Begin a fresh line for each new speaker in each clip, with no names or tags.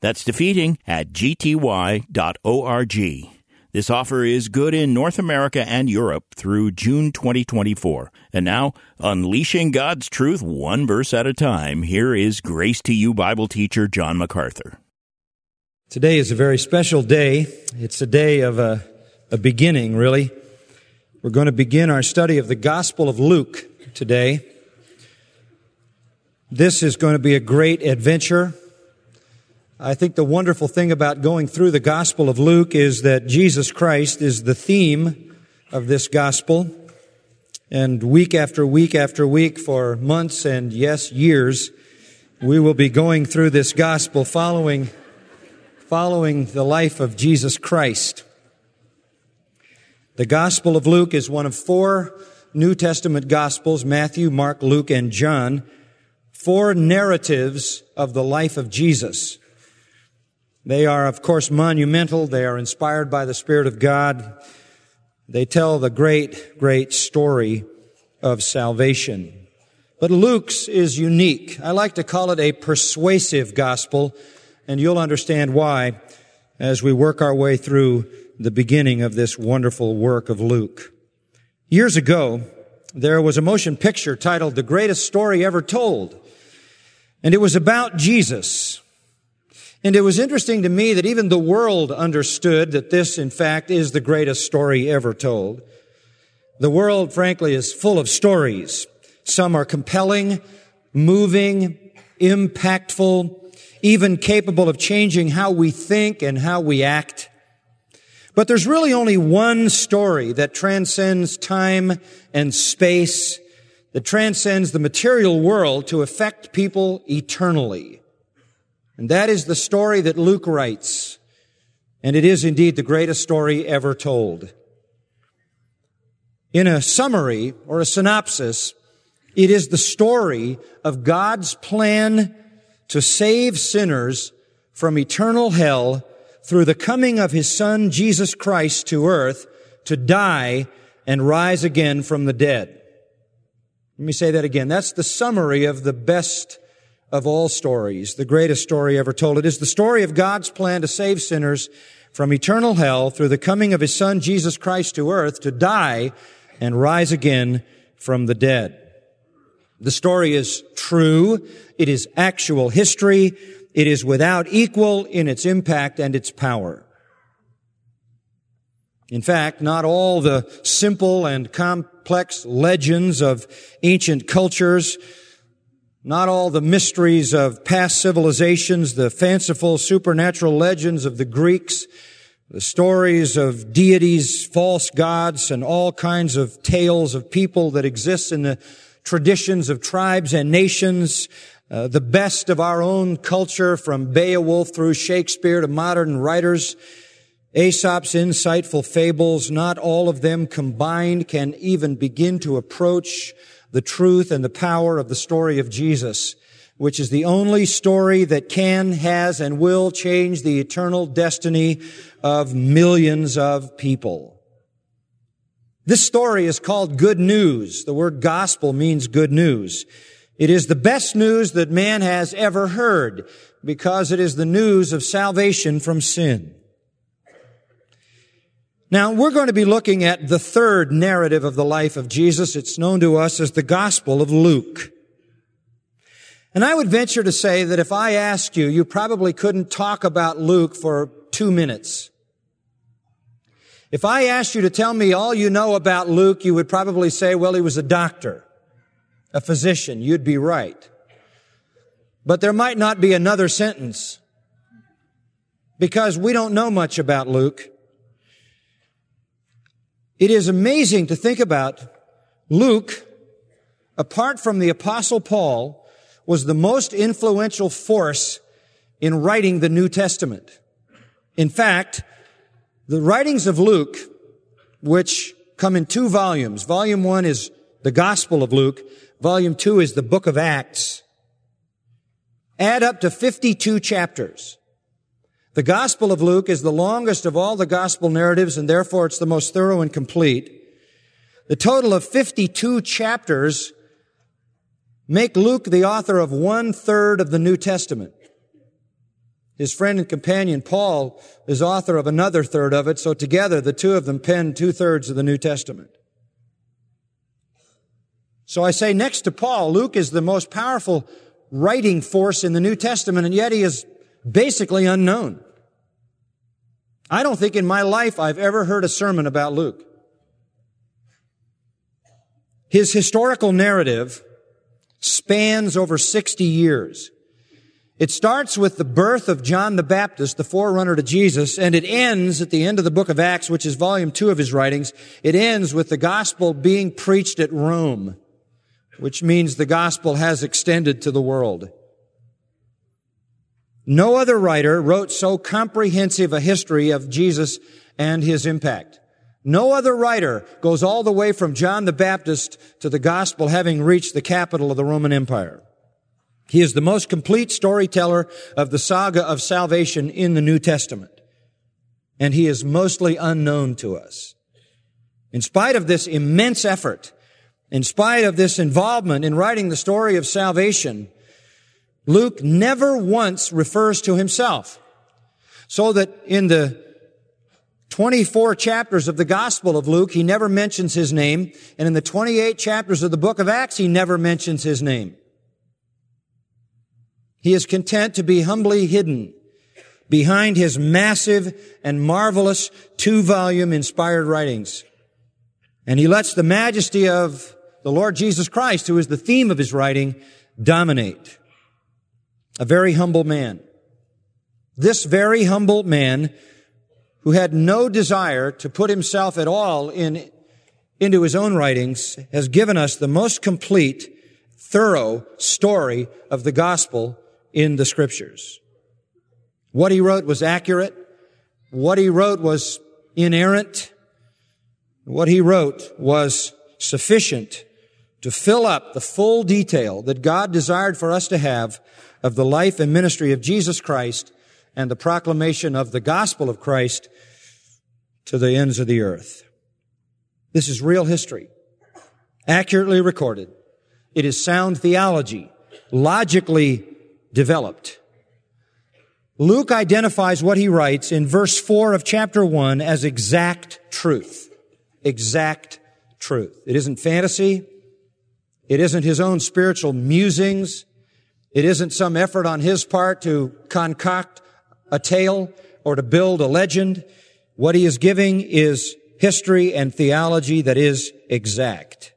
That's defeating at gty.org. This offer is good in North America and Europe through June 2024. And now, unleashing God's truth one verse at a time, here is Grace to You Bible teacher John MacArthur.
Today is a very special day. It's a day of a, a beginning, really. We're going to begin our study of the Gospel of Luke today. This is going to be a great adventure. I think the wonderful thing about going through the Gospel of Luke is that Jesus Christ is the theme of this Gospel. And week after week after week for months and yes, years, we will be going through this Gospel following, following the life of Jesus Christ. The Gospel of Luke is one of four New Testament Gospels, Matthew, Mark, Luke, and John. Four narratives of the life of Jesus. They are, of course, monumental. They are inspired by the Spirit of God. They tell the great, great story of salvation. But Luke's is unique. I like to call it a persuasive gospel, and you'll understand why as we work our way through the beginning of this wonderful work of Luke. Years ago, there was a motion picture titled The Greatest Story Ever Told. And it was about Jesus. And it was interesting to me that even the world understood that this, in fact, is the greatest story ever told. The world, frankly, is full of stories. Some are compelling, moving, impactful, even capable of changing how we think and how we act. But there's really only one story that transcends time and space, that transcends the material world to affect people eternally. And that is the story that Luke writes. And it is indeed the greatest story ever told. In a summary or a synopsis, it is the story of God's plan to save sinners from eternal hell through the coming of his son Jesus Christ to earth to die and rise again from the dead. Let me say that again. That's the summary of the best of all stories, the greatest story ever told. It is the story of God's plan to save sinners from eternal hell through the coming of his son Jesus Christ to earth to die and rise again from the dead. The story is true. It is actual history. It is without equal in its impact and its power. In fact, not all the simple and complex legends of ancient cultures not all the mysteries of past civilizations, the fanciful supernatural legends of the Greeks, the stories of deities, false gods, and all kinds of tales of people that exist in the traditions of tribes and nations, uh, the best of our own culture from Beowulf through Shakespeare to modern writers, Aesop's insightful fables, not all of them combined can even begin to approach the truth and the power of the story of Jesus, which is the only story that can, has, and will change the eternal destiny of millions of people. This story is called good news. The word gospel means good news. It is the best news that man has ever heard because it is the news of salvation from sin. Now, we're going to be looking at the third narrative of the life of Jesus. It's known to us as the Gospel of Luke. And I would venture to say that if I asked you, you probably couldn't talk about Luke for two minutes. If I asked you to tell me all you know about Luke, you would probably say, well, he was a doctor, a physician. You'd be right. But there might not be another sentence because we don't know much about Luke. It is amazing to think about Luke, apart from the apostle Paul, was the most influential force in writing the New Testament. In fact, The writings of Luke, which come in two volumes. Volume one is the Gospel of Luke. Volume two is the book of Acts. Add up to 52 chapters. The Gospel of Luke is the longest of all the Gospel narratives and therefore it's the most thorough and complete. The total of 52 chapters make Luke the author of one third of the New Testament. His friend and companion Paul is author of another third of it, so together the two of them pen two thirds of the New Testament. So I say next to Paul, Luke is the most powerful writing force in the New Testament, and yet he is basically unknown. I don't think in my life I've ever heard a sermon about Luke. His historical narrative spans over 60 years. It starts with the birth of John the Baptist, the forerunner to Jesus, and it ends at the end of the book of Acts, which is volume two of his writings. It ends with the gospel being preached at Rome, which means the gospel has extended to the world. No other writer wrote so comprehensive a history of Jesus and his impact. No other writer goes all the way from John the Baptist to the gospel having reached the capital of the Roman Empire. He is the most complete storyteller of the saga of salvation in the New Testament. And he is mostly unknown to us. In spite of this immense effort, in spite of this involvement in writing the story of salvation, Luke never once refers to himself. So that in the 24 chapters of the Gospel of Luke, he never mentions his name. And in the 28 chapters of the book of Acts, he never mentions his name. He is content to be humbly hidden behind his massive and marvelous two volume inspired writings. And he lets the majesty of the Lord Jesus Christ, who is the theme of his writing, dominate. A very humble man. This very humble man who had no desire to put himself at all in, into his own writings has given us the most complete, thorough story of the gospel in the scriptures. What he wrote was accurate. What he wrote was inerrant. What he wrote was sufficient to fill up the full detail that God desired for us to have of the life and ministry of Jesus Christ and the proclamation of the gospel of Christ to the ends of the earth. This is real history, accurately recorded. It is sound theology, logically developed. Luke identifies what he writes in verse 4 of chapter 1 as exact truth. Exact truth. It isn't fantasy. It isn't his own spiritual musings. It isn't some effort on his part to concoct a tale or to build a legend. What he is giving is history and theology that is exact.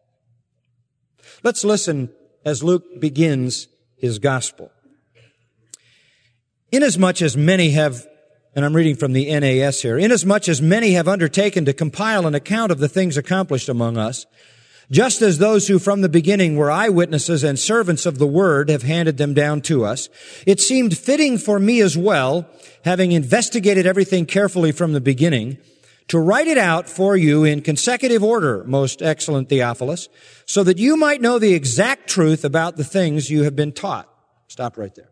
Let's listen as Luke begins his gospel. Inasmuch as many have, and I'm reading from the NAS here, inasmuch as many have undertaken to compile an account of the things accomplished among us, just as those who from the beginning were eyewitnesses and servants of the word have handed them down to us, it seemed fitting for me as well, having investigated everything carefully from the beginning, to write it out for you in consecutive order, most excellent Theophilus, so that you might know the exact truth about the things you have been taught. Stop right there.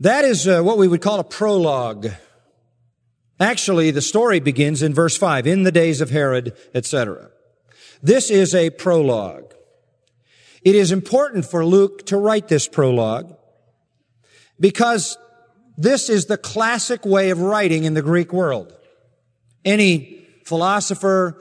That is uh, what we would call a prologue. Actually, the story begins in verse 5, in the days of Herod, etc. This is a prologue. It is important for Luke to write this prologue because this is the classic way of writing in the Greek world. Any philosopher,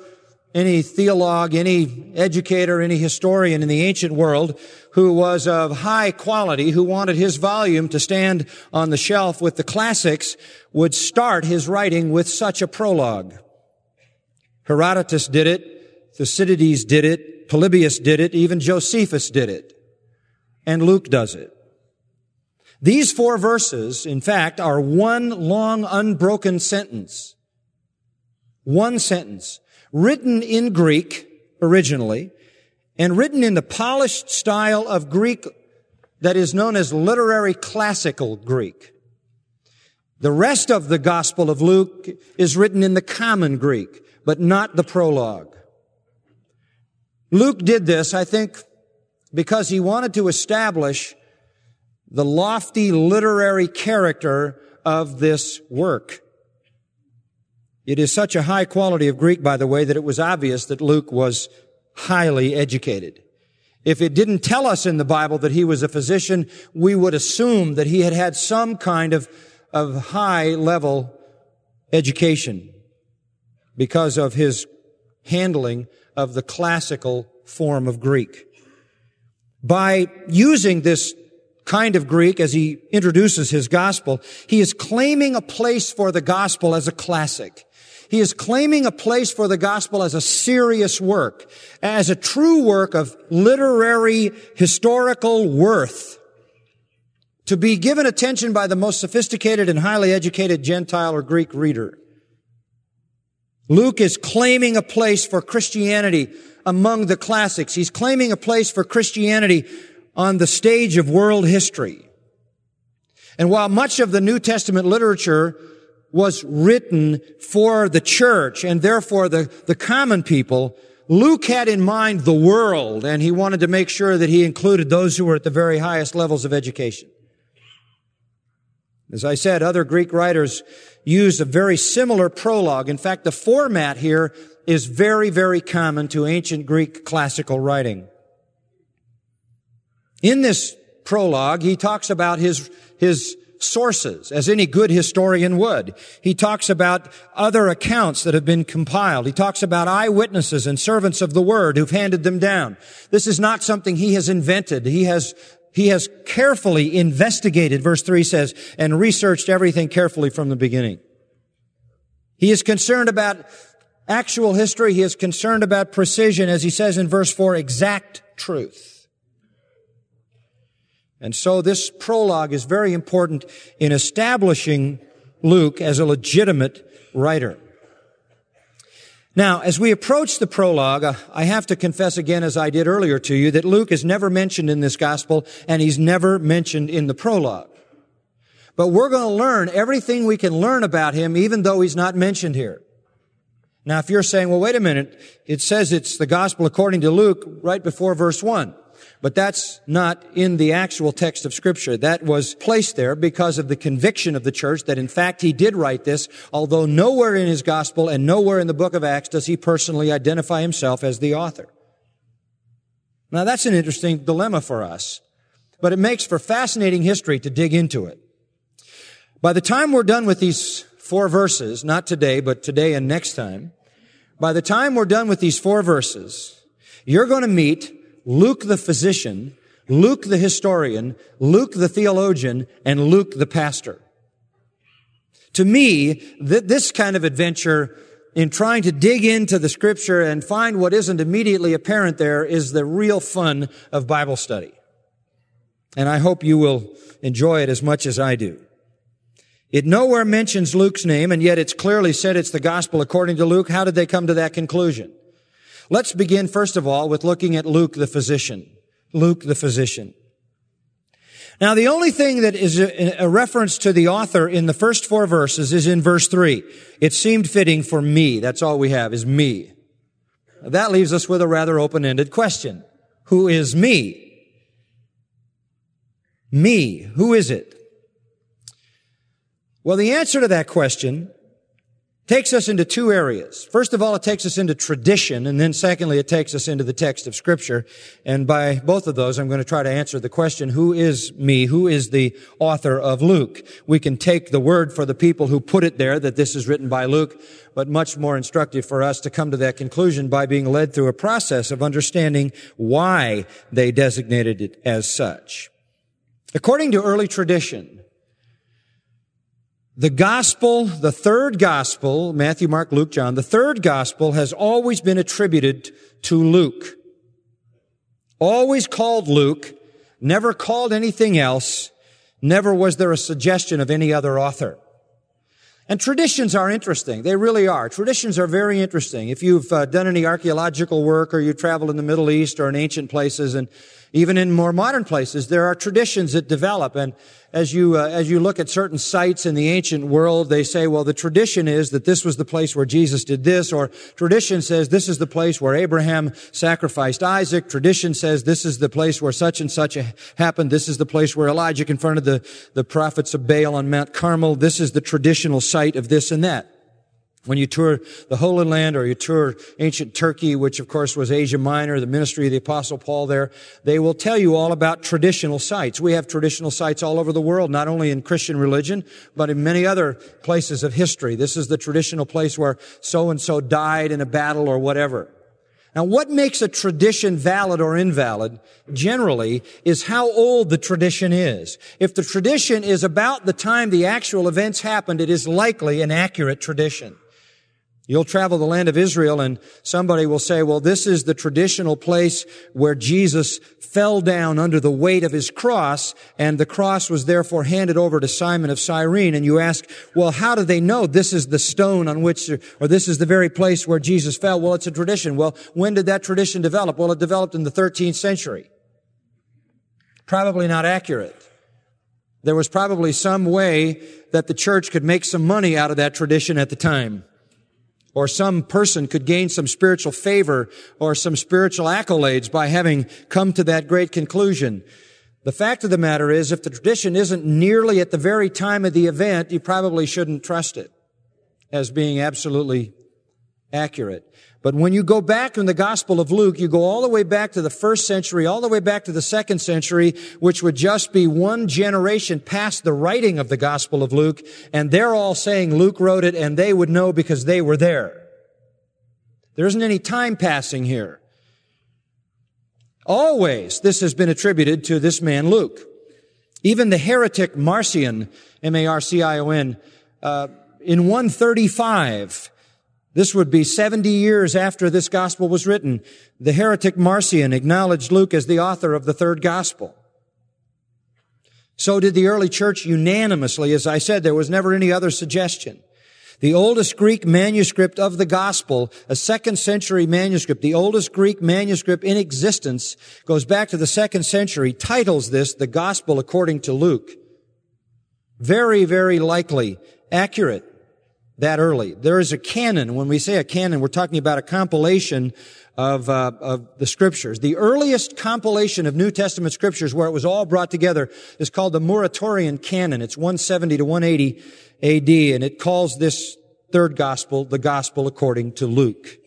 any theologue, any educator, any historian in the ancient world who was of high quality, who wanted his volume to stand on the shelf with the classics, would start his writing with such a prologue. Herodotus did it, Thucydides did it, Polybius did it, even Josephus did it. And Luke does it. These four verses, in fact, are one long unbroken sentence. One sentence written in Greek originally, and written in the polished style of Greek that is known as literary classical Greek. The rest of the Gospel of Luke is written in the common Greek, but not the prologue. Luke did this, I think, because he wanted to establish the lofty literary character of this work. It is such a high quality of Greek, by the way, that it was obvious that Luke was highly educated. If it didn't tell us in the Bible that he was a physician, we would assume that he had had some kind of, of high level education because of his handling of the classical form of Greek. By using this kind of Greek as he introduces his gospel, he is claiming a place for the gospel as a classic. He is claiming a place for the gospel as a serious work, as a true work of literary, historical worth, to be given attention by the most sophisticated and highly educated Gentile or Greek reader. Luke is claiming a place for Christianity among the classics. He's claiming a place for Christianity on the stage of world history. And while much of the New Testament literature was written for the church and therefore the, the common people, Luke had in mind the world and he wanted to make sure that he included those who were at the very highest levels of education. As I said, other Greek writers use a very similar prologue. In fact, the format here is very, very common to ancient Greek classical writing. In this prologue, he talks about his, his sources, as any good historian would. He talks about other accounts that have been compiled. He talks about eyewitnesses and servants of the word who've handed them down. This is not something he has invented. He has, he has carefully investigated, verse 3 says, and researched everything carefully from the beginning. He is concerned about actual history. He is concerned about precision, as he says in verse 4, exact truth. And so this prologue is very important in establishing Luke as a legitimate writer. Now, as we approach the prologue, uh, I have to confess again, as I did earlier to you, that Luke is never mentioned in this gospel and he's never mentioned in the prologue. But we're going to learn everything we can learn about him, even though he's not mentioned here. Now, if you're saying, well, wait a minute, it says it's the gospel according to Luke right before verse one. But that's not in the actual text of scripture. That was placed there because of the conviction of the church that in fact he did write this, although nowhere in his gospel and nowhere in the book of Acts does he personally identify himself as the author. Now that's an interesting dilemma for us, but it makes for fascinating history to dig into it. By the time we're done with these four verses, not today, but today and next time, by the time we're done with these four verses, you're going to meet Luke the physician, Luke the historian, Luke the theologian, and Luke the pastor. To me, th- this kind of adventure in trying to dig into the scripture and find what isn't immediately apparent there is the real fun of Bible study. And I hope you will enjoy it as much as I do. It nowhere mentions Luke's name, and yet it's clearly said it's the gospel according to Luke. How did they come to that conclusion? Let's begin first of all with looking at Luke the physician. Luke the physician. Now, the only thing that is a, reference to the author in the first four verses is in verse three. It seemed fitting for me. That's all we have is me. That leaves us with a rather open-ended question. Who is me? Me. Who is it? Well, the answer to that question takes us into two areas. First of all, it takes us into tradition, and then secondly, it takes us into the text of scripture. And by both of those, I'm going to try to answer the question, who is me? Who is the author of Luke? We can take the word for the people who put it there that this is written by Luke, but much more instructive for us to come to that conclusion by being led through a process of understanding why they designated it as such. According to early tradition, the gospel, the third gospel, Matthew, Mark, Luke, John, the third gospel has always been attributed to Luke. Always called Luke, never called anything else, never was there a suggestion of any other author. And traditions are interesting. They really are. Traditions are very interesting. If you've uh, done any archaeological work or you travel in the Middle East or in ancient places and even in more modern places, there are traditions that develop and as you, uh, as you look at certain sites in the ancient world, they say, well, the tradition is that this was the place where Jesus did this, or tradition says this is the place where Abraham sacrificed Isaac. Tradition says this is the place where such and such happened. This is the place where Elijah confronted the, the prophets of Baal on Mount Carmel. This is the traditional site of this and that. When you tour the Holy Land or you tour ancient Turkey, which of course was Asia Minor, the ministry of the Apostle Paul there, they will tell you all about traditional sites. We have traditional sites all over the world, not only in Christian religion, but in many other places of history. This is the traditional place where so and so died in a battle or whatever. Now, what makes a tradition valid or invalid, generally, is how old the tradition is. If the tradition is about the time the actual events happened, it is likely an accurate tradition. You'll travel the land of Israel and somebody will say, well, this is the traditional place where Jesus fell down under the weight of his cross and the cross was therefore handed over to Simon of Cyrene. And you ask, well, how do they know this is the stone on which, or this is the very place where Jesus fell? Well, it's a tradition. Well, when did that tradition develop? Well, it developed in the 13th century. Probably not accurate. There was probably some way that the church could make some money out of that tradition at the time or some person could gain some spiritual favor or some spiritual accolades by having come to that great conclusion. The fact of the matter is, if the tradition isn't nearly at the very time of the event, you probably shouldn't trust it as being absolutely accurate. But when you go back in the Gospel of Luke, you go all the way back to the first century, all the way back to the second century, which would just be one generation past the writing of the Gospel of Luke, and they're all saying Luke wrote it, and they would know because they were there. There isn't any time passing here. Always, this has been attributed to this man Luke. Even the heretic Marcion, M-A-R-C-I-O-N, uh, in 135, this would be 70 years after this gospel was written. The heretic Marcion acknowledged Luke as the author of the third gospel. So did the early church unanimously. As I said, there was never any other suggestion. The oldest Greek manuscript of the gospel, a second century manuscript, the oldest Greek manuscript in existence, goes back to the second century, titles this the gospel according to Luke. Very, very likely accurate that early. There is a canon. When we say a canon, we're talking about a compilation of, uh, of the scriptures. The earliest compilation of New Testament scriptures where it was all brought together is called the Muratorian Canon. It's 170 to 180 AD, and it calls this third gospel the gospel according to Luke.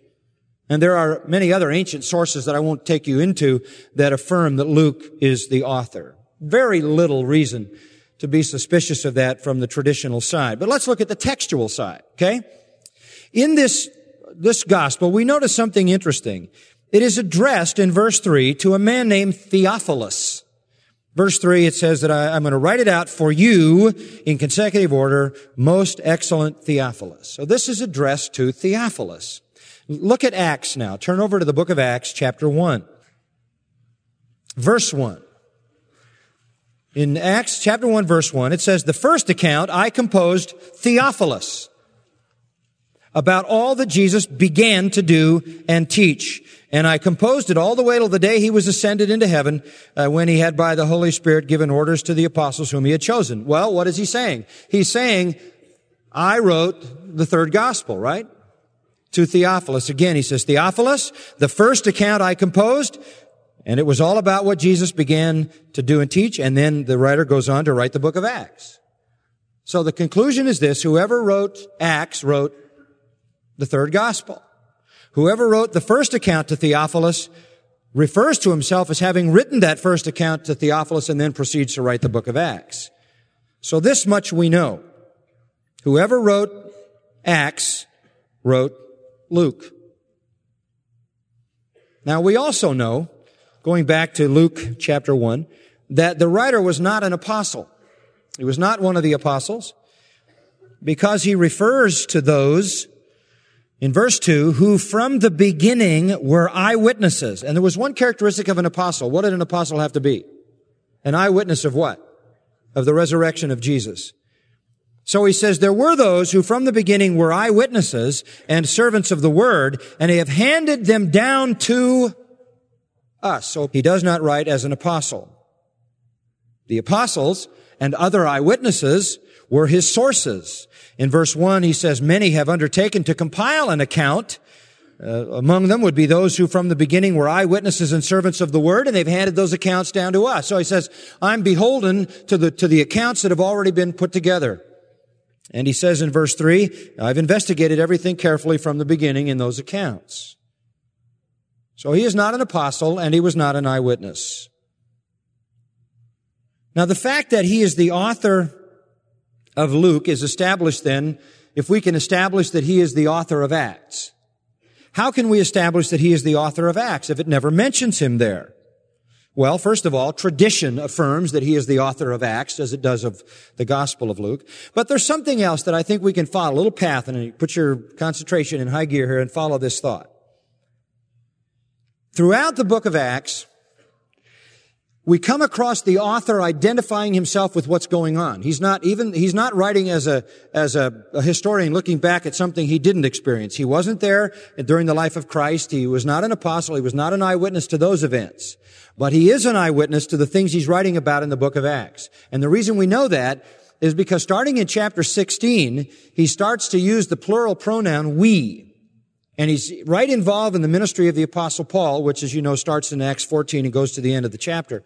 And there are many other ancient sources that I won't take you into that affirm that Luke is the author. Very little reason to be suspicious of that from the traditional side. But let's look at the textual side, okay? In this, this gospel, we notice something interesting. It is addressed in verse 3 to a man named Theophilus. Verse 3, it says that I, am going to write it out for you in consecutive order, most excellent Theophilus. So this is addressed to Theophilus. Look at Acts now. Turn over to the book of Acts, chapter 1. Verse 1 in Acts chapter 1 verse 1, it says, the first account I composed Theophilus about all that Jesus began to do and teach. And I composed it all the way till the day he was ascended into heaven, uh, when he had by the Holy Spirit given orders to the apostles whom he had chosen. Well, what is he saying? He's saying, I wrote the third gospel, right? To Theophilus. Again, he says, Theophilus, the first account I composed, and it was all about what Jesus began to do and teach. And then the writer goes on to write the book of Acts. So the conclusion is this. Whoever wrote Acts wrote the third gospel. Whoever wrote the first account to Theophilus refers to himself as having written that first account to Theophilus and then proceeds to write the book of Acts. So this much we know. Whoever wrote Acts wrote Luke. Now we also know going back to Luke chapter 1, that the writer was not an apostle. He was not one of the apostles because he refers to those in verse 2 who from the beginning were eyewitnesses. And there was one characteristic of an apostle. What did an apostle have to be? An eyewitness of what? Of the resurrection of Jesus. So he says, there were those who from the beginning were eyewitnesses and servants of the word, and they have handed them down to us. So he does not write as an apostle. The apostles and other eyewitnesses were his sources. In verse 1, he says, Many have undertaken to compile an account. Uh, among them would be those who from the beginning were eyewitnesses and servants of the word, and they've handed those accounts down to us. So he says, I'm beholden to the, to the accounts that have already been put together. And he says in verse 3, I've investigated everything carefully from the beginning in those accounts. So he is not an apostle and he was not an eyewitness. Now the fact that he is the author of Luke is established then if we can establish that he is the author of Acts. How can we establish that he is the author of Acts if it never mentions him there? Well, first of all, tradition affirms that he is the author of Acts, as it does of the Gospel of Luke. But there's something else that I think we can follow, a little path, and put your concentration in high gear here and follow this thought. Throughout the book of Acts, we come across the author identifying himself with what's going on. He's not even, he's not writing as a, as a, a, historian looking back at something he didn't experience. He wasn't there during the life of Christ. He was not an apostle. He was not an eyewitness to those events. But he is an eyewitness to the things he's writing about in the book of Acts. And the reason we know that is because starting in chapter 16, he starts to use the plural pronoun we. And he's right involved in the ministry of the apostle Paul, which as you know starts in Acts 14 and goes to the end of the chapter.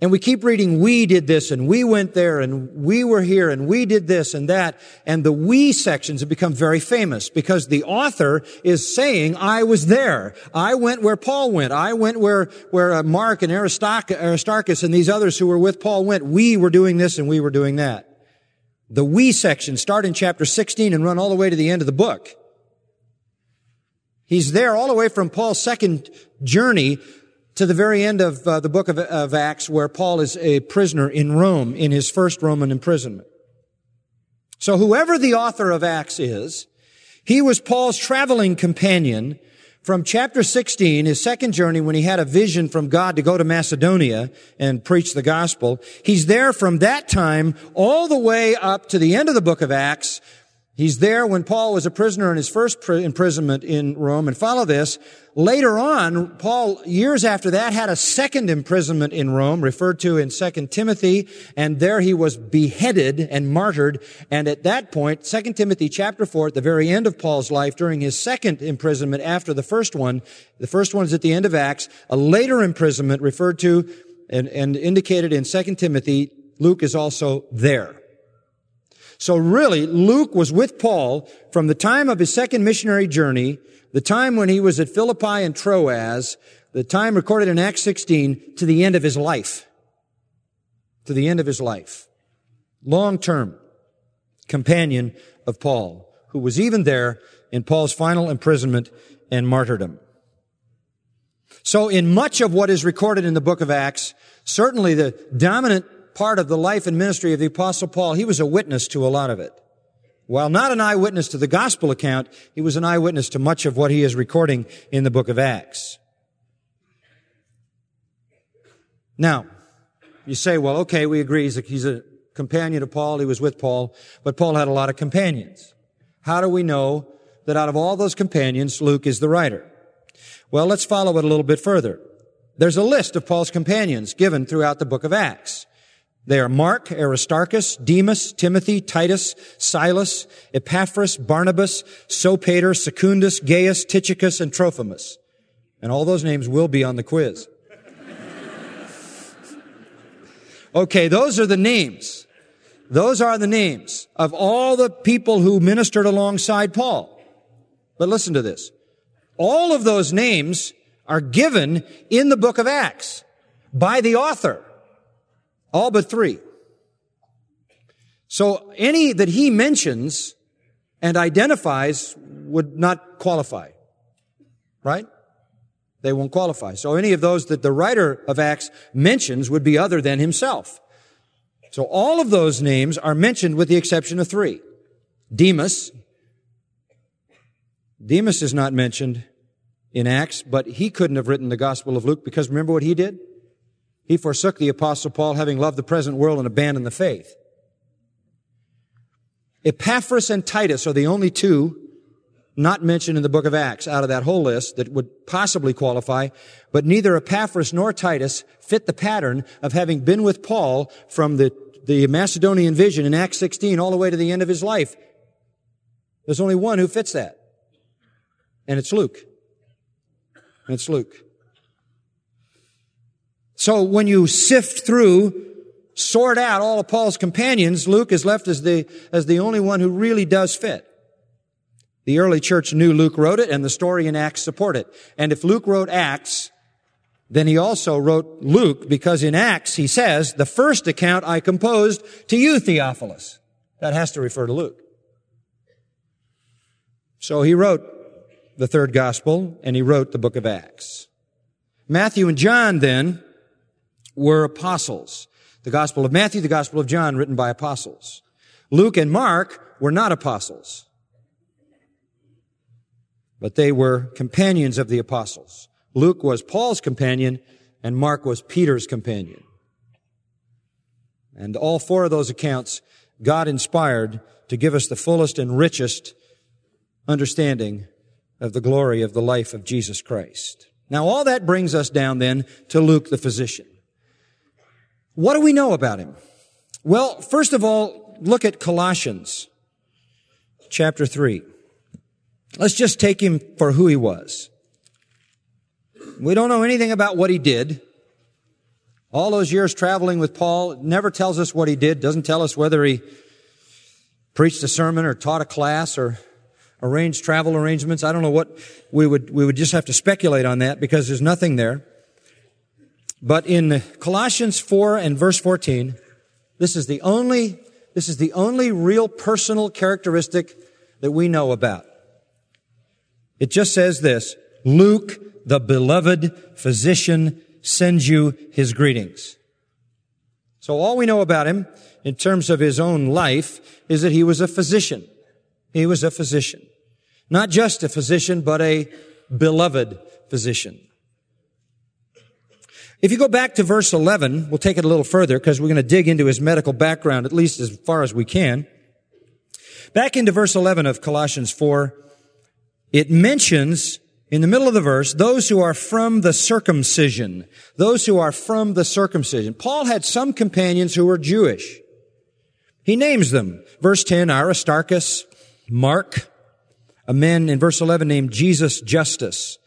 And we keep reading, we did this and we went there and we were here and we did this and that. And the we sections have become very famous because the author is saying, I was there. I went where Paul went. I went where, where uh, Mark and Aristarchus and these others who were with Paul went. We were doing this and we were doing that. The we section start in chapter 16 and run all the way to the end of the book. He's there all the way from Paul's second journey to the very end of uh, the book of, of Acts where Paul is a prisoner in Rome in his first Roman imprisonment. So whoever the author of Acts is, he was Paul's traveling companion from chapter 16, his second journey when he had a vision from God to go to Macedonia and preach the gospel. He's there from that time all the way up to the end of the book of Acts He's there when Paul was a prisoner in his first imprisonment in Rome. And follow this. Later on, Paul, years after that, had a second imprisonment in Rome, referred to in 2 Timothy, and there he was beheaded and martyred. And at that point, 2 Timothy chapter 4, at the very end of Paul's life, during his second imprisonment after the first one, the first one is at the end of Acts, a later imprisonment referred to and, and indicated in 2 Timothy, Luke is also there. So really, Luke was with Paul from the time of his second missionary journey, the time when he was at Philippi and Troas, the time recorded in Acts 16, to the end of his life. To the end of his life. Long term companion of Paul, who was even there in Paul's final imprisonment and martyrdom. So in much of what is recorded in the book of Acts, certainly the dominant part of the life and ministry of the apostle Paul, he was a witness to a lot of it. While not an eyewitness to the gospel account, he was an eyewitness to much of what he is recording in the book of Acts. Now, you say, well, okay, we agree. He's a, he's a companion of Paul. He was with Paul, but Paul had a lot of companions. How do we know that out of all those companions, Luke is the writer? Well, let's follow it a little bit further. There's a list of Paul's companions given throughout the book of Acts. They are Mark, Aristarchus, Demas, Timothy, Titus, Silas, Epaphras, Barnabas, Sopater, Secundus, Gaius, Tychicus, and Trophimus. And all those names will be on the quiz. Okay, those are the names. Those are the names of all the people who ministered alongside Paul. But listen to this. All of those names are given in the book of Acts by the author. All but three. So any that he mentions and identifies would not qualify. Right? They won't qualify. So any of those that the writer of Acts mentions would be other than himself. So all of those names are mentioned with the exception of three. Demas. Demas is not mentioned in Acts, but he couldn't have written the Gospel of Luke because remember what he did? He forsook the apostle Paul having loved the present world and abandoned the faith. Epaphras and Titus are the only two not mentioned in the book of Acts out of that whole list that would possibly qualify, but neither Epaphras nor Titus fit the pattern of having been with Paul from the the Macedonian vision in Acts 16 all the way to the end of his life. There's only one who fits that. And it's Luke. And it's Luke. So when you sift through, sort out all of Paul's companions, Luke is left as the, as the only one who really does fit. The early church knew Luke wrote it and the story in Acts support it. And if Luke wrote Acts, then he also wrote Luke because in Acts he says, the first account I composed to you, Theophilus. That has to refer to Luke. So he wrote the third gospel and he wrote the book of Acts. Matthew and John then were apostles. The gospel of Matthew, the gospel of John written by apostles. Luke and Mark were not apostles, but they were companions of the apostles. Luke was Paul's companion and Mark was Peter's companion. And all four of those accounts God inspired to give us the fullest and richest understanding of the glory of the life of Jesus Christ. Now all that brings us down then to Luke the physician. What do we know about him? Well, first of all, look at Colossians chapter 3. Let's just take him for who he was. We don't know anything about what he did. All those years traveling with Paul never tells us what he did, doesn't tell us whether he preached a sermon or taught a class or arranged travel arrangements. I don't know what we would, we would just have to speculate on that because there's nothing there. But in Colossians 4 and verse 14, this is the only, this is the only real personal characteristic that we know about. It just says this, Luke, the beloved physician, sends you his greetings. So all we know about him in terms of his own life is that he was a physician. He was a physician. Not just a physician, but a beloved physician. If you go back to verse 11, we'll take it a little further because we're going to dig into his medical background at least as far as we can. Back into verse 11 of Colossians 4, it mentions in the middle of the verse, those who are from the circumcision. Those who are from the circumcision. Paul had some companions who were Jewish. He names them. Verse 10, Aristarchus, Mark, a man in verse 11 named Jesus Justus.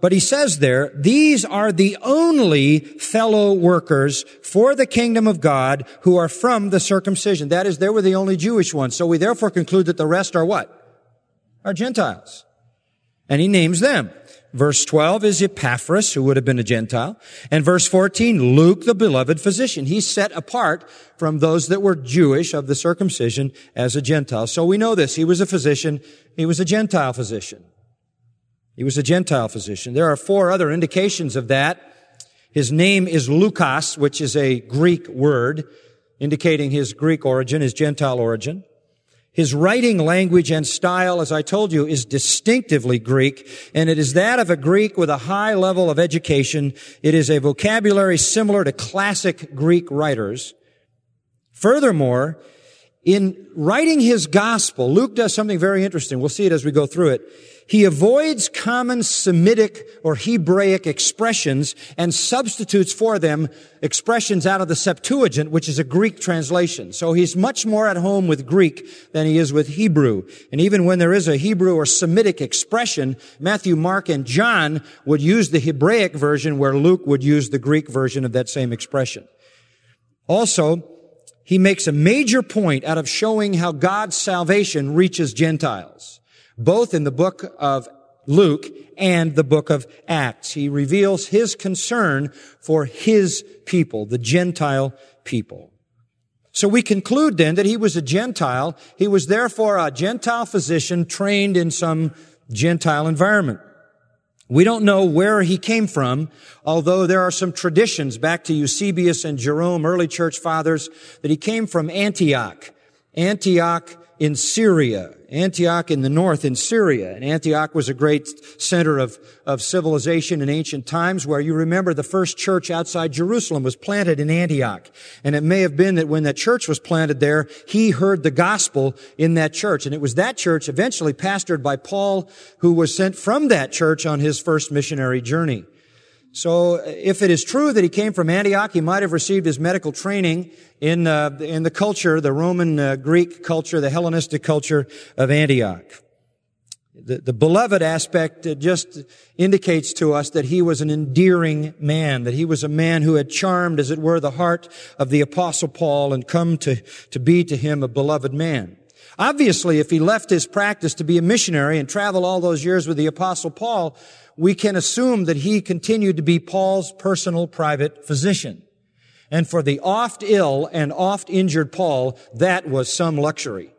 But he says there, these are the only fellow workers for the kingdom of God who are from the circumcision. That is, they were the only Jewish ones. So we therefore conclude that the rest are what? Are Gentiles. And he names them. Verse 12 is Epaphras, who would have been a Gentile. And verse 14, Luke, the beloved physician. He's set apart from those that were Jewish of the circumcision as a Gentile. So we know this. He was a physician. He was a Gentile physician. He was a Gentile physician. There are four other indications of that. His name is Lucas, which is a Greek word indicating his Greek origin, his Gentile origin. His writing language and style, as I told you, is distinctively Greek, and it is that of a Greek with a high level of education. It is a vocabulary similar to classic Greek writers. Furthermore, in writing his gospel, Luke does something very interesting. We'll see it as we go through it. He avoids common Semitic or Hebraic expressions and substitutes for them expressions out of the Septuagint, which is a Greek translation. So he's much more at home with Greek than he is with Hebrew. And even when there is a Hebrew or Semitic expression, Matthew, Mark, and John would use the Hebraic version where Luke would use the Greek version of that same expression. Also, he makes a major point out of showing how God's salvation reaches Gentiles both in the book of Luke and the book of Acts. He reveals his concern for his people, the Gentile people. So we conclude then that he was a Gentile. He was therefore a Gentile physician trained in some Gentile environment. We don't know where he came from, although there are some traditions back to Eusebius and Jerome, early church fathers, that he came from Antioch. Antioch in Syria, Antioch in the north in Syria. And Antioch was a great center of, of civilization in ancient times where you remember the first church outside Jerusalem was planted in Antioch. And it may have been that when that church was planted there, he heard the gospel in that church. And it was that church eventually pastored by Paul who was sent from that church on his first missionary journey. So if it is true that he came from Antioch, he might have received his medical training in, uh, in the culture, the Roman uh, Greek culture, the Hellenistic culture of Antioch. The, the beloved aspect just indicates to us that he was an endearing man, that he was a man who had charmed, as it were, the heart of the apostle Paul and come to, to be to him a beloved man. Obviously, if he left his practice to be a missionary and travel all those years with the apostle Paul, we can assume that he continued to be Paul's personal private physician. And for the oft ill and oft injured Paul, that was some luxury.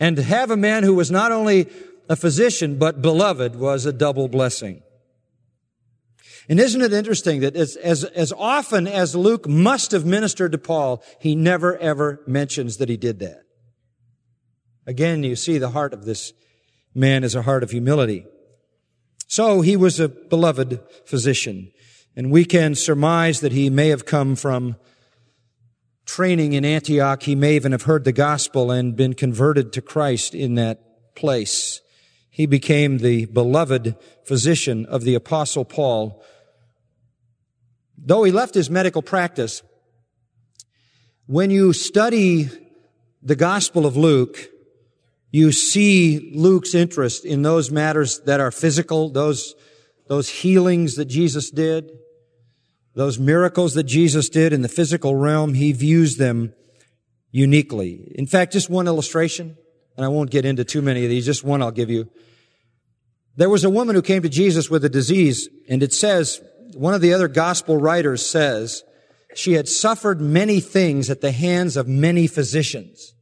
And to have a man who was not only a physician, but beloved was a double blessing. And isn't it interesting that as, as, as often as Luke must have ministered to Paul, he never ever mentions that he did that. Again, you see the heart of this man is a heart of humility. So he was a beloved physician. And we can surmise that he may have come from training in Antioch. He may even have heard the gospel and been converted to Christ in that place. He became the beloved physician of the apostle Paul. Though he left his medical practice, when you study the gospel of Luke, you see Luke's interest in those matters that are physical, those, those healings that Jesus did, those miracles that Jesus did in the physical realm. He views them uniquely. In fact, just one illustration, and I won't get into too many of these, just one I'll give you. There was a woman who came to Jesus with a disease, and it says, one of the other gospel writers says, she had suffered many things at the hands of many physicians.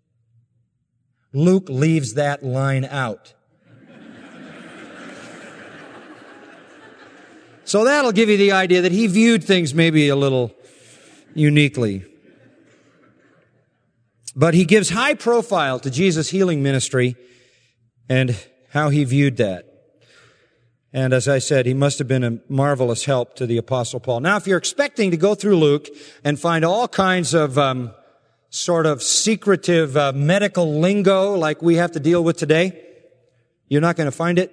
Luke leaves that line out. so that'll give you the idea that he viewed things maybe a little uniquely. But he gives high profile to Jesus' healing ministry and how he viewed that. And as I said, he must have been a marvelous help to the apostle Paul. Now, if you're expecting to go through Luke and find all kinds of um, sort of secretive uh, medical lingo like we have to deal with today. You're not going to find it.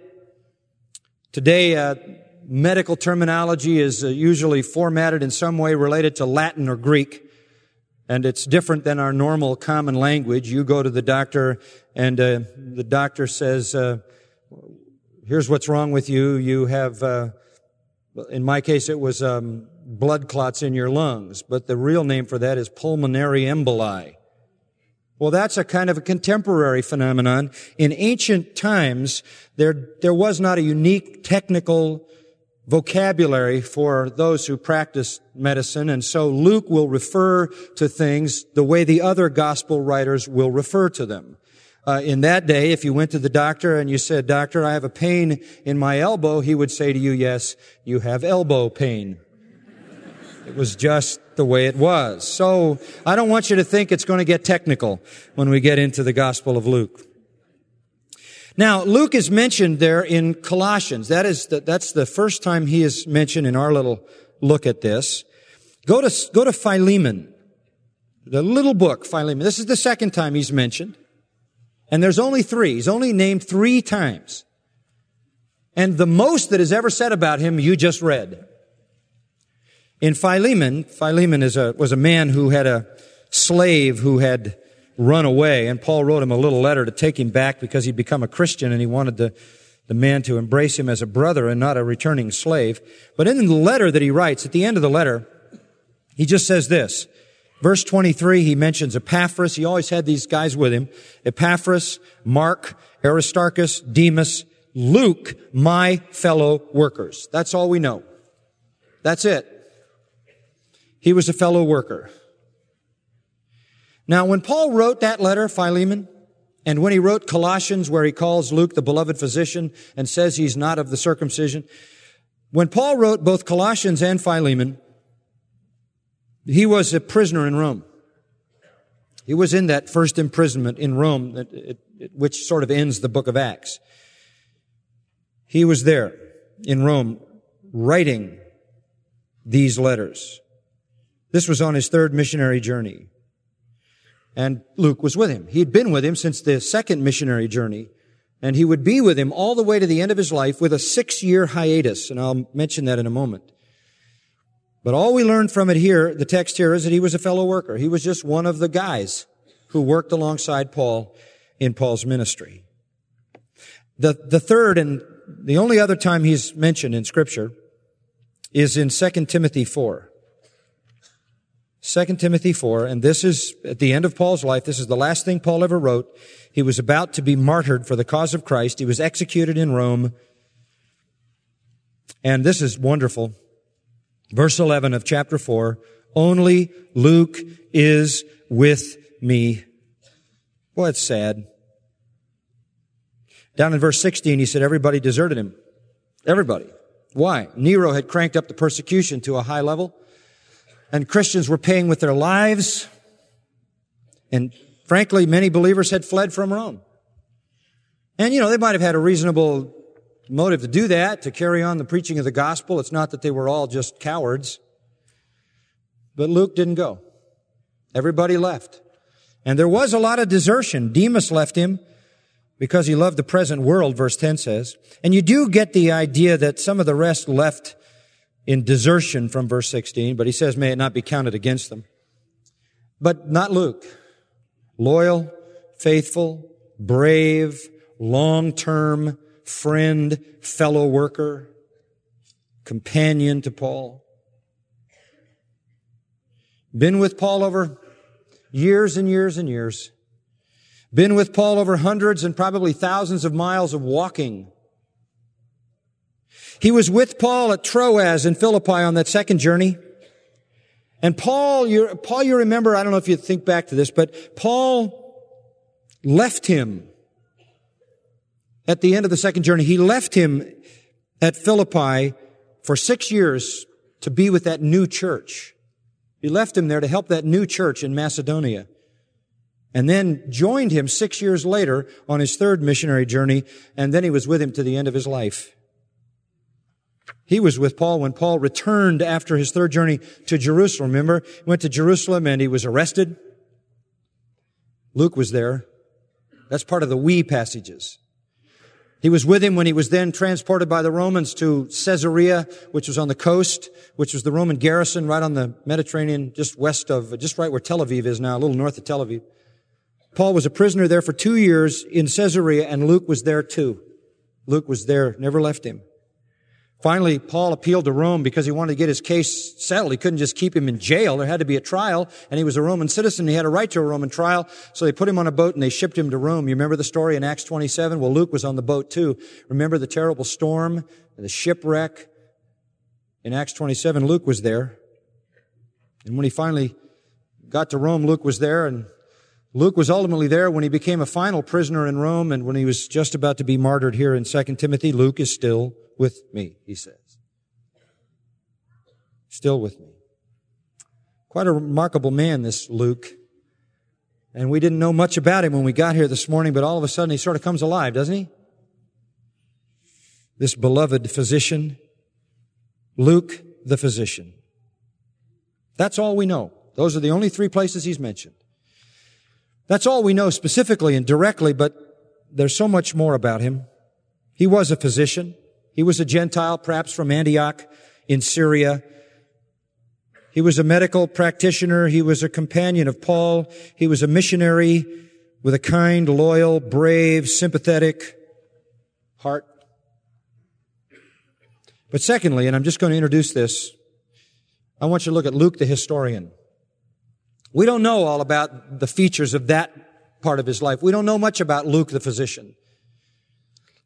Today, uh, medical terminology is uh, usually formatted in some way related to Latin or Greek. And it's different than our normal common language. You go to the doctor and uh, the doctor says, uh, here's what's wrong with you. You have, uh, in my case, it was um, blood clots in your lungs, but the real name for that is pulmonary emboli. Well, that's a kind of a contemporary phenomenon. In ancient times, there, there was not a unique technical vocabulary for those who practiced medicine, and so Luke will refer to things the way the other gospel writers will refer to them. Uh, in that day, if you went to the doctor and you said, Doctor, I have a pain in my elbow, he would say to you, Yes, you have elbow pain. It was just the way it was. So I don't want you to think it's going to get technical when we get into the Gospel of Luke. Now, Luke is mentioned there in Colossians. That is the, that's the first time he is mentioned in our little look at this. Go to, go to Philemon. The little book, Philemon. This is the second time he's mentioned. And there's only three. He's only named three times. And the most that is ever said about him, you just read. In Philemon, Philemon is a, was a man who had a slave who had run away, and Paul wrote him a little letter to take him back because he'd become a Christian and he wanted the, the man to embrace him as a brother and not a returning slave. But in the letter that he writes, at the end of the letter, he just says this. Verse 23, he mentions Epaphras. He always had these guys with him. Epaphras, Mark, Aristarchus, Demas, Luke, my fellow workers. That's all we know. That's it. He was a fellow worker. Now, when Paul wrote that letter, Philemon, and when he wrote Colossians, where he calls Luke the beloved physician and says he's not of the circumcision, when Paul wrote both Colossians and Philemon, he was a prisoner in Rome. He was in that first imprisonment in Rome, which sort of ends the book of Acts. He was there in Rome writing these letters. This was on his third missionary journey. And Luke was with him. He had been with him since the second missionary journey And he would be with him all the way to the end of his life with a six year hiatus. And I'll mention that in a moment. But all we learn from it here, the text here, is that he was a fellow worker. He was just one of the guys who worked alongside Paul in Paul's ministry. The, the third and the only other time he's mentioned in scripture is in 2 Timothy 4. 2 Timothy 4, and this is at the end of Paul's life. This is the last thing Paul ever wrote. He was about to be martyred for the cause of Christ. He was executed in Rome. And this is wonderful. Verse 11 of chapter 4, only Luke is with me. Well, it's sad. Down in verse 16, he said everybody deserted him. Everybody. Why? Nero had cranked up the persecution to a high level, and Christians were paying with their lives, and frankly, many believers had fled from Rome. And, you know, they might have had a reasonable motive to do that, to carry on the preaching of the gospel. It's not that they were all just cowards. But Luke didn't go. Everybody left. And there was a lot of desertion. Demas left him because he loved the present world, verse 10 says. And you do get the idea that some of the rest left in desertion from verse 16, but he says, may it not be counted against them. But not Luke. Loyal, faithful, brave, long-term friend, fellow worker, companion to Paul. Been with Paul over years and years and years. Been with Paul over hundreds and probably thousands of miles of walking. He was with Paul at Troas in Philippi on that second journey. And Paul, you, Paul, you remember, I don't know if you think back to this, but Paul left him at the end of the second journey. He left him at Philippi for six years to be with that new church. He left him there to help that new church in Macedonia and then joined him six years later on his third missionary journey, and then he was with him to the end of his life. He was with Paul when Paul returned after his third journey to Jerusalem. Remember? He went to Jerusalem and he was arrested. Luke was there. That's part of the we passages. He was with him when he was then transported by the Romans to Caesarea, which was on the coast, which was the Roman garrison right on the Mediterranean, just west of, just right where Tel Aviv is now, a little north of Tel Aviv. Paul was a prisoner there for two years in Caesarea and Luke was there too. Luke was there, never left him. Finally, Paul appealed to Rome because he wanted to get his case settled. He couldn't just keep him in jail. There had to be a trial, and he was a Roman citizen. He had a right to a Roman trial. So they put him on a boat and they shipped him to Rome. You remember the story in Acts 27? Well, Luke was on the boat too. Remember the terrible storm, the shipwreck? In Acts 27, Luke was there. And when he finally got to Rome, Luke was there, and Luke was ultimately there when he became a final prisoner in Rome and when he was just about to be martyred here in 2 Timothy. Luke is still with me, he says. Still with me. Quite a remarkable man, this Luke. And we didn't know much about him when we got here this morning, but all of a sudden he sort of comes alive, doesn't he? This beloved physician, Luke the physician. That's all we know. Those are the only three places he's mentioned. That's all we know specifically and directly, but there's so much more about him. He was a physician. He was a Gentile, perhaps from Antioch in Syria. He was a medical practitioner. He was a companion of Paul. He was a missionary with a kind, loyal, brave, sympathetic heart. But secondly, and I'm just going to introduce this, I want you to look at Luke the historian. We don't know all about the features of that part of his life. We don't know much about Luke the physician.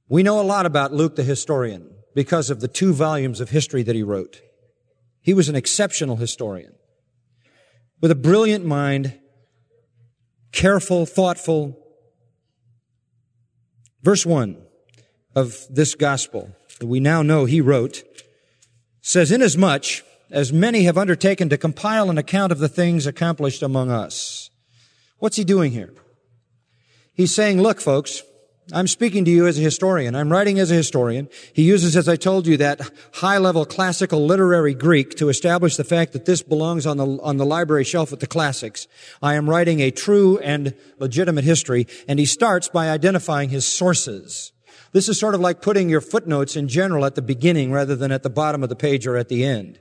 We know a lot about Luke the historian because of the two volumes of history that he wrote. He was an exceptional historian with a brilliant mind, careful, thoughtful. Verse one of this gospel that we now know he wrote says, inasmuch as many have undertaken to compile an account of the things accomplished among us. What's he doing here? He's saying, look, folks, I'm speaking to you as a historian. I'm writing as a historian. He uses, as I told you, that high-level classical literary Greek to establish the fact that this belongs on the, on the library shelf with the classics. I am writing a true and legitimate history, and he starts by identifying his sources. This is sort of like putting your footnotes in general at the beginning rather than at the bottom of the page or at the end.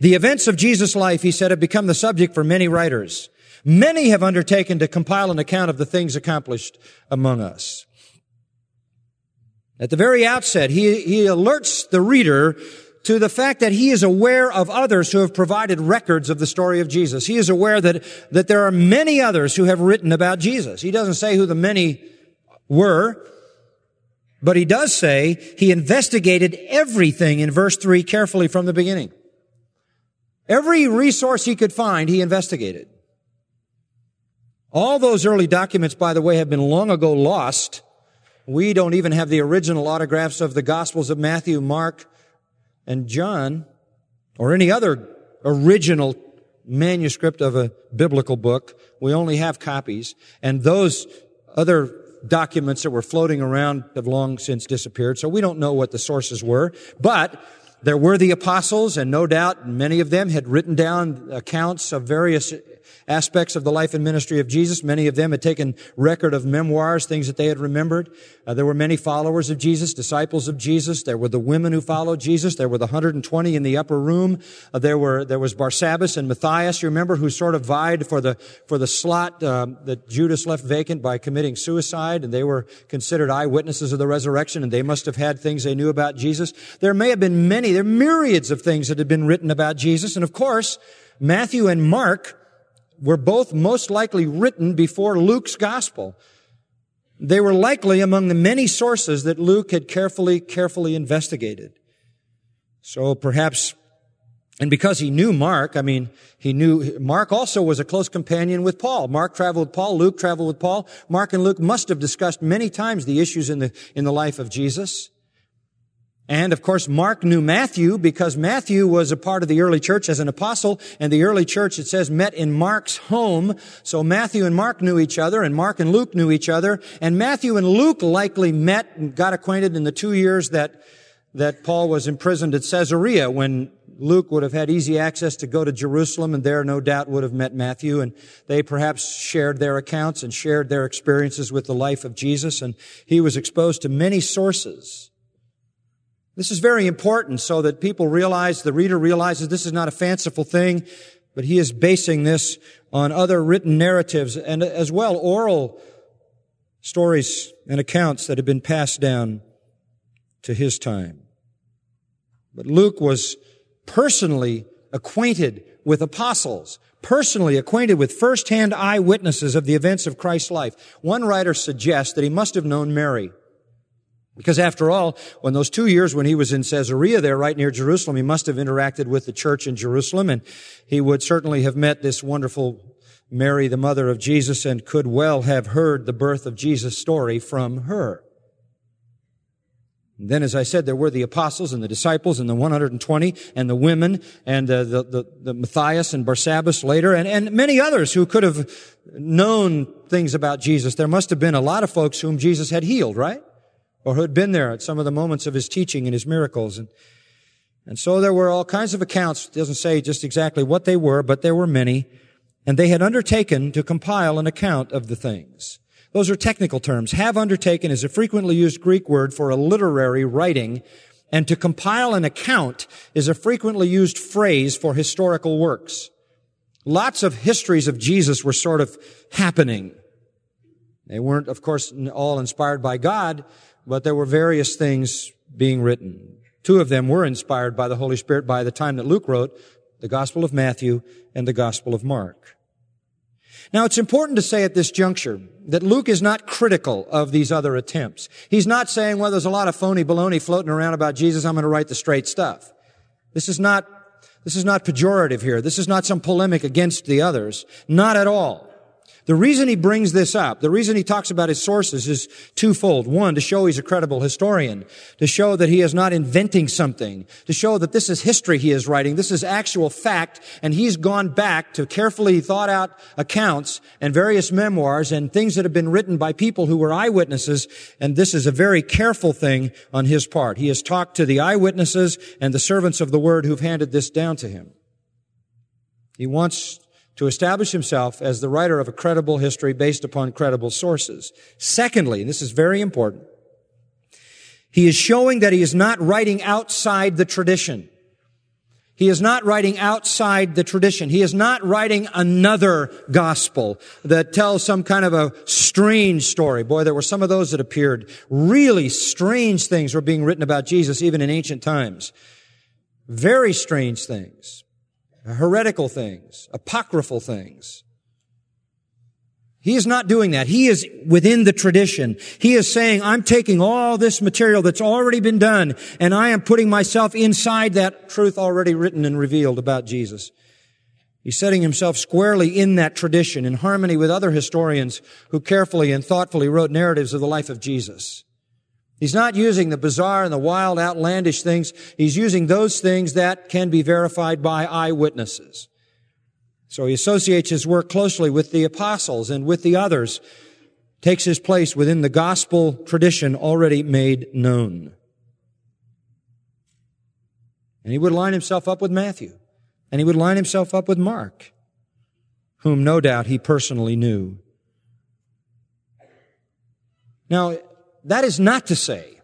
The events of Jesus' life, he said, have become the subject for many writers. Many have undertaken to compile an account of the things accomplished among us. At the very outset, he, he alerts the reader to the fact that he is aware of others who have provided records of the story of Jesus. He is aware that, that there are many others who have written about Jesus. He doesn't say who the many were, but he does say he investigated everything in verse 3 carefully from the beginning. Every resource he could find, he investigated. All those early documents, by the way, have been long ago lost. We don't even have the original autographs of the Gospels of Matthew, Mark, and John, or any other original manuscript of a biblical book. We only have copies. And those other documents that were floating around have long since disappeared. So we don't know what the sources were. But there were the apostles, and no doubt many of them had written down accounts of various aspects of the life and ministry of Jesus. Many of them had taken record of memoirs, things that they had remembered. Uh, there were many followers of Jesus, disciples of Jesus. There were the women who followed Jesus. There were the 120 in the upper room. Uh, there were there was Barsabbas and Matthias, you remember, who sort of vied for the for the slot uh, that Judas left vacant by committing suicide, and they were considered eyewitnesses of the resurrection, and they must have had things they knew about Jesus. There may have been many, there are myriads of things that had been written about Jesus, and of course, Matthew and Mark were both most likely written before Luke's gospel. They were likely among the many sources that Luke had carefully, carefully investigated. So perhaps, and because he knew Mark, I mean, he knew, Mark also was a close companion with Paul. Mark traveled with Paul, Luke traveled with Paul. Mark and Luke must have discussed many times the issues in the, in the life of Jesus. And of course, Mark knew Matthew because Matthew was a part of the early church as an apostle, and the early church, it says, met in Mark's home. So Matthew and Mark knew each other, and Mark and Luke knew each other, and Matthew and Luke likely met and got acquainted in the two years that, that Paul was imprisoned at Caesarea when Luke would have had easy access to go to Jerusalem and there no doubt would have met Matthew. And they perhaps shared their accounts and shared their experiences with the life of Jesus. And he was exposed to many sources this is very important so that people realize, the reader realizes this is not a fanciful thing, but he is basing this on other written narratives and as well oral stories and accounts that have been passed down to his time. But Luke was personally acquainted with apostles, personally acquainted with first-hand eyewitnesses of the events of Christ's life. One writer suggests that he must have known Mary. Because after all, when those two years when he was in Caesarea there, right near Jerusalem, he must have interacted with the church in Jerusalem and he would certainly have met this wonderful Mary, the mother of Jesus, and could well have heard the birth of Jesus story from her. And then, as I said, there were the apostles and the disciples and the 120 and the women and the, the, the, the Matthias and Barsabbas later and, and many others who could have known things about Jesus. There must have been a lot of folks whom Jesus had healed, right? Or who had been there at some of the moments of his teaching and his miracles. And, and so there were all kinds of accounts. It doesn't say just exactly what they were, but there were many. And they had undertaken to compile an account of the things. Those are technical terms. Have undertaken is a frequently used Greek word for a literary writing, and to compile an account is a frequently used phrase for historical works. Lots of histories of Jesus were sort of happening. They weren't, of course, all inspired by God, but there were various things being written. Two of them were inspired by the Holy Spirit by the time that Luke wrote the Gospel of Matthew and the Gospel of Mark. Now it's important to say at this juncture that Luke is not critical of these other attempts. He's not saying, well, there's a lot of phony baloney floating around about Jesus. I'm going to write the straight stuff. This is not, this is not pejorative here. This is not some polemic against the others. Not at all. The reason he brings this up, the reason he talks about his sources is twofold. One, to show he's a credible historian, to show that he is not inventing something, to show that this is history he is writing, this is actual fact, and he's gone back to carefully thought out accounts and various memoirs and things that have been written by people who were eyewitnesses, and this is a very careful thing on his part. He has talked to the eyewitnesses and the servants of the word who've handed this down to him. He wants to establish himself as the writer of a credible history based upon credible sources. Secondly, and this is very important, he is showing that he is not writing outside the tradition. He is not writing outside the tradition. He is not writing another gospel that tells some kind of a strange story. Boy, there were some of those that appeared. Really strange things were being written about Jesus even in ancient times. Very strange things heretical things, apocryphal things. He is not doing that. He is within the tradition. He is saying, I'm taking all this material that's already been done and I am putting myself inside that truth already written and revealed about Jesus. He's setting himself squarely in that tradition in harmony with other historians who carefully and thoughtfully wrote narratives of the life of Jesus. He's not using the bizarre and the wild, outlandish things. He's using those things that can be verified by eyewitnesses. So he associates his work closely with the apostles and with the others, takes his place within the gospel tradition already made known. And he would line himself up with Matthew, and he would line himself up with Mark, whom no doubt he personally knew. Now, that is not to say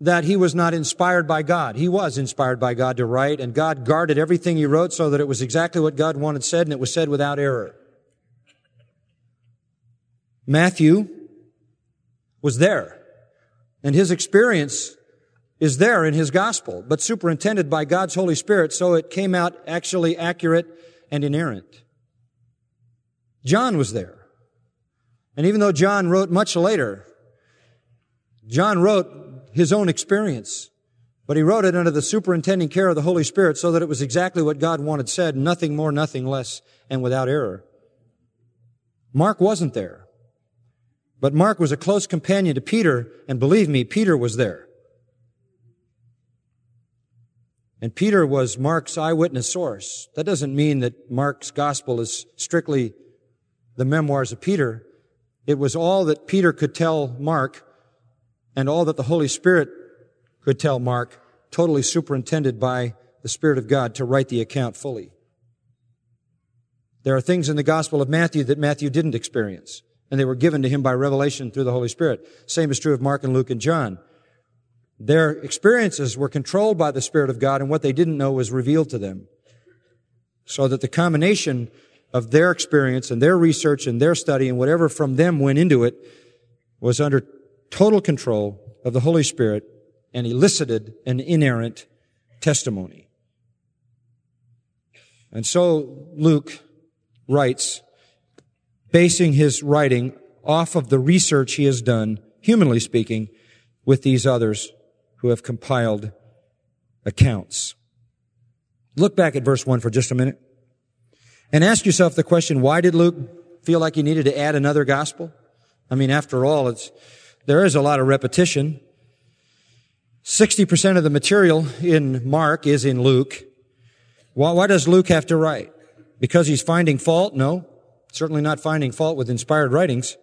that he was not inspired by God. He was inspired by God to write, and God guarded everything he wrote so that it was exactly what God wanted said, and it was said without error. Matthew was there, and his experience is there in his gospel, but superintended by God's Holy Spirit, so it came out actually accurate and inerrant. John was there. And even though John wrote much later, John wrote his own experience, but he wrote it under the superintending care of the Holy Spirit so that it was exactly what God wanted said, nothing more, nothing less, and without error. Mark wasn't there. But Mark was a close companion to Peter, and believe me, Peter was there. And Peter was Mark's eyewitness source. That doesn't mean that Mark's gospel is strictly the memoirs of Peter. It was all that Peter could tell Mark and all that the Holy Spirit could tell Mark, totally superintended by the Spirit of God to write the account fully. There are things in the Gospel of Matthew that Matthew didn't experience, and they were given to him by revelation through the Holy Spirit. Same is true of Mark and Luke and John. Their experiences were controlled by the Spirit of God, and what they didn't know was revealed to them. So that the combination of their experience and their research and their study and whatever from them went into it was under total control of the Holy Spirit and elicited an inerrant testimony. And so Luke writes, basing his writing off of the research he has done, humanly speaking, with these others who have compiled accounts. Look back at verse 1 for just a minute and ask yourself the question, why did Luke feel like he needed to add another gospel? I mean, after all, it's there is a lot of repetition. 60% of the material in Mark is in Luke. Why, why, does Luke have to write? Because he's finding fault? No. Certainly not finding fault with inspired writings.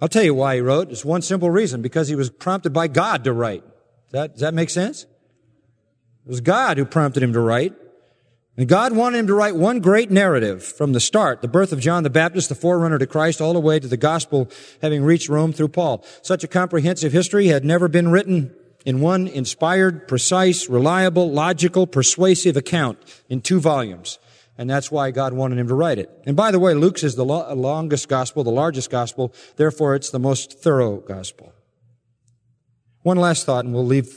I'll tell you why he wrote. It's one simple reason. Because he was prompted by God to write. Does that, does that make sense? It was God who prompted him to write. And God wanted him to write one great narrative from the start, the birth of John the Baptist, the forerunner to Christ, all the way to the gospel having reached Rome through Paul. Such a comprehensive history had never been written in one inspired, precise, reliable, logical, persuasive account in two volumes. And that's why God wanted him to write it. And by the way, Luke's is the lo- longest gospel, the largest gospel, therefore it's the most thorough gospel. One last thought, and we'll leave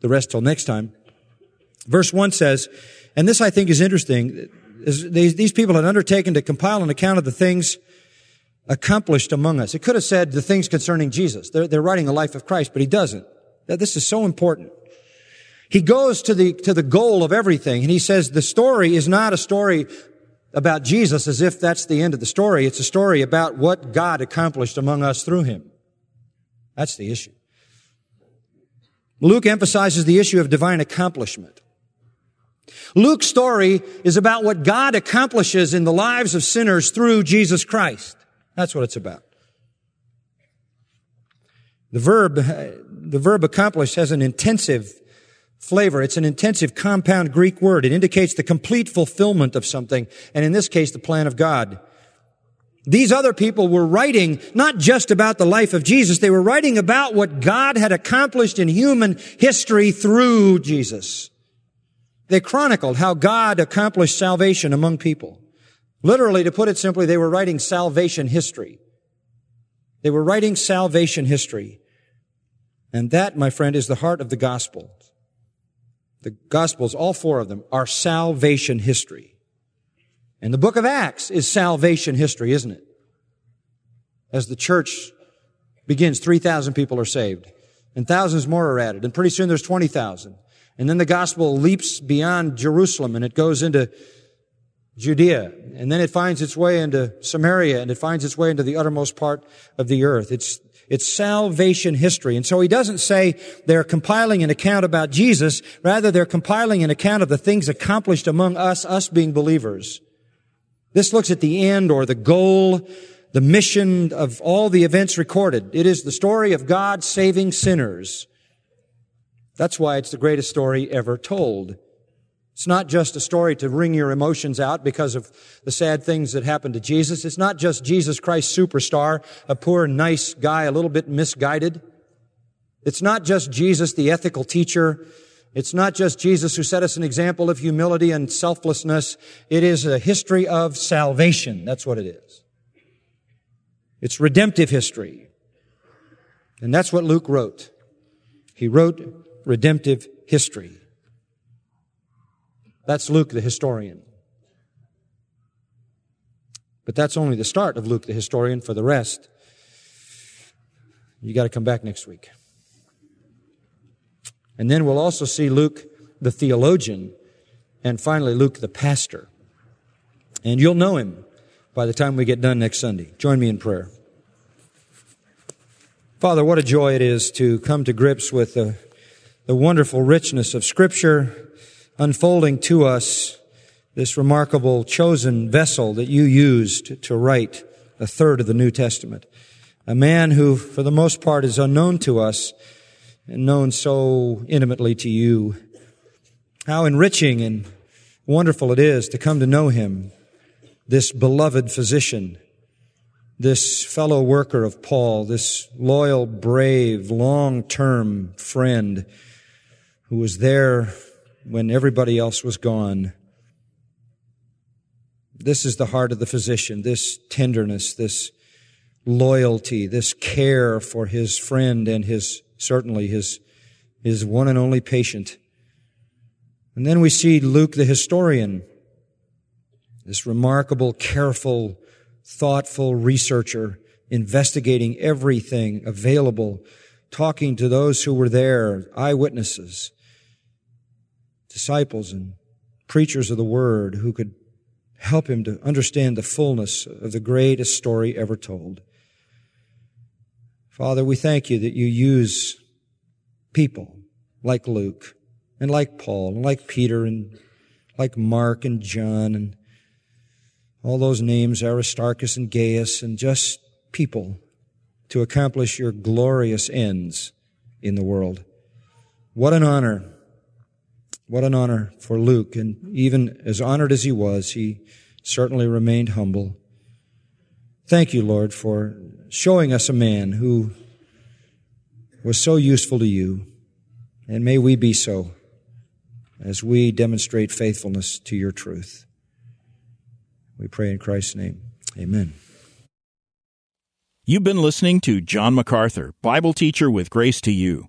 the rest till next time. Verse 1 says, and this I think is interesting. These people had undertaken to compile an account of the things accomplished among us. It could have said the things concerning Jesus. They're, they're writing the life of Christ, but he doesn't. This is so important. He goes to the, to the goal of everything, and he says the story is not a story about Jesus as if that's the end of the story. It's a story about what God accomplished among us through him. That's the issue. Luke emphasizes the issue of divine accomplishment. Luke's story is about what God accomplishes in the lives of sinners through Jesus Christ. That's what it's about. The verb, the verb accomplish has an intensive flavor. It's an intensive compound Greek word. It indicates the complete fulfillment of something, and in this case, the plan of God. These other people were writing not just about the life of Jesus, they were writing about what God had accomplished in human history through Jesus. They chronicled how God accomplished salvation among people. Literally, to put it simply, they were writing salvation history. They were writing salvation history. And that, my friend, is the heart of the gospel. The gospels, all four of them, are salvation history. And the book of Acts is salvation history, isn't it? As the church begins, 3,000 people are saved. And thousands more are added. And pretty soon there's 20,000. And then the gospel leaps beyond Jerusalem and it goes into Judea. And then it finds its way into Samaria and it finds its way into the uttermost part of the earth. It's, it's salvation history. And so he doesn't say they're compiling an account about Jesus. Rather, they're compiling an account of the things accomplished among us, us being believers. This looks at the end or the goal, the mission of all the events recorded. It is the story of God saving sinners. That's why it's the greatest story ever told. It's not just a story to wring your emotions out because of the sad things that happened to Jesus. It's not just Jesus Christ superstar, a poor, nice guy, a little bit misguided. It's not just Jesus, the ethical teacher, it's not just Jesus who set us an example of humility and selflessness. It is a history of salvation. That's what it is. It's redemptive history. And that's what Luke wrote. He wrote redemptive history. That's Luke the historian. But that's only the start of Luke the historian. For the rest, you got to come back next week. And then we'll also see Luke the theologian, and finally Luke the pastor. And you'll know him by the time we get done next Sunday. Join me in prayer. Father, what a joy it is to come to grips with the, the wonderful richness of Scripture unfolding to us this remarkable chosen vessel that you used to write a third of the New Testament. A man who, for the most part, is unknown to us and known so intimately to you. How enriching and wonderful it is to come to know him, this beloved physician, this fellow worker of Paul, this loyal, brave, long-term friend who was there when everybody else was gone. This is the heart of the physician, this tenderness, this loyalty, this care for his friend and his certainly his, his one and only patient. And then we see Luke the historian, this remarkable, careful, thoughtful researcher investigating everything available, talking to those who were there, eyewitnesses, disciples and preachers of the word who could help him to understand the fullness of the greatest story ever told. Father, we thank you that you use people like Luke and like Paul and like Peter and like Mark and John and all those names, Aristarchus and Gaius, and just people to accomplish your glorious ends in the world. What an honor. What an honor for Luke. And even as honored as he was, he certainly remained humble. Thank you, Lord, for showing us a man who was so useful to you. And may we be so as we demonstrate faithfulness to your truth. We pray in Christ's name. Amen.
You've been listening to John MacArthur, Bible teacher with Grace to You.